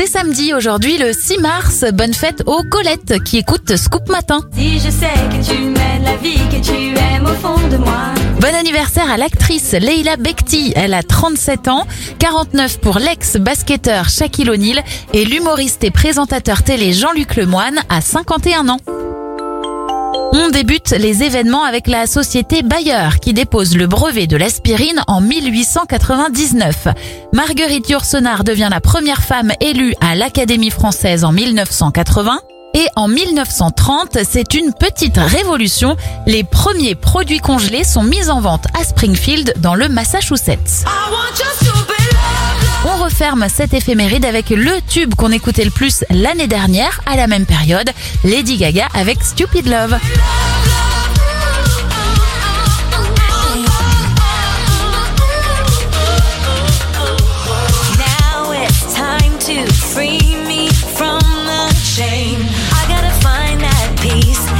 C'est samedi aujourd'hui le 6 mars. Bonne fête aux Colettes qui écoutent Scoop Matin. Si je sais que tu mènes la vie que tu aimes au fond de moi. Bon anniversaire à l'actrice Leila Bekti. Elle a 37 ans, 49 pour l'ex-basketteur Shaquille O'Neal et l'humoriste et présentateur télé Jean-Luc Lemoine à 51 ans. On débute les événements avec la société Bayer qui dépose le brevet de l'aspirine en 1899. Marguerite Yourcenar devient la première femme élue à l'Académie française en 1980. Et en 1930, c'est une petite révolution. Les premiers produits congelés sont mis en vente à Springfield dans le Massachusetts referme cette éphéméride avec le tube qu'on écoutait le plus l'année dernière à la même période, Lady Gaga avec Stupid Love. peace.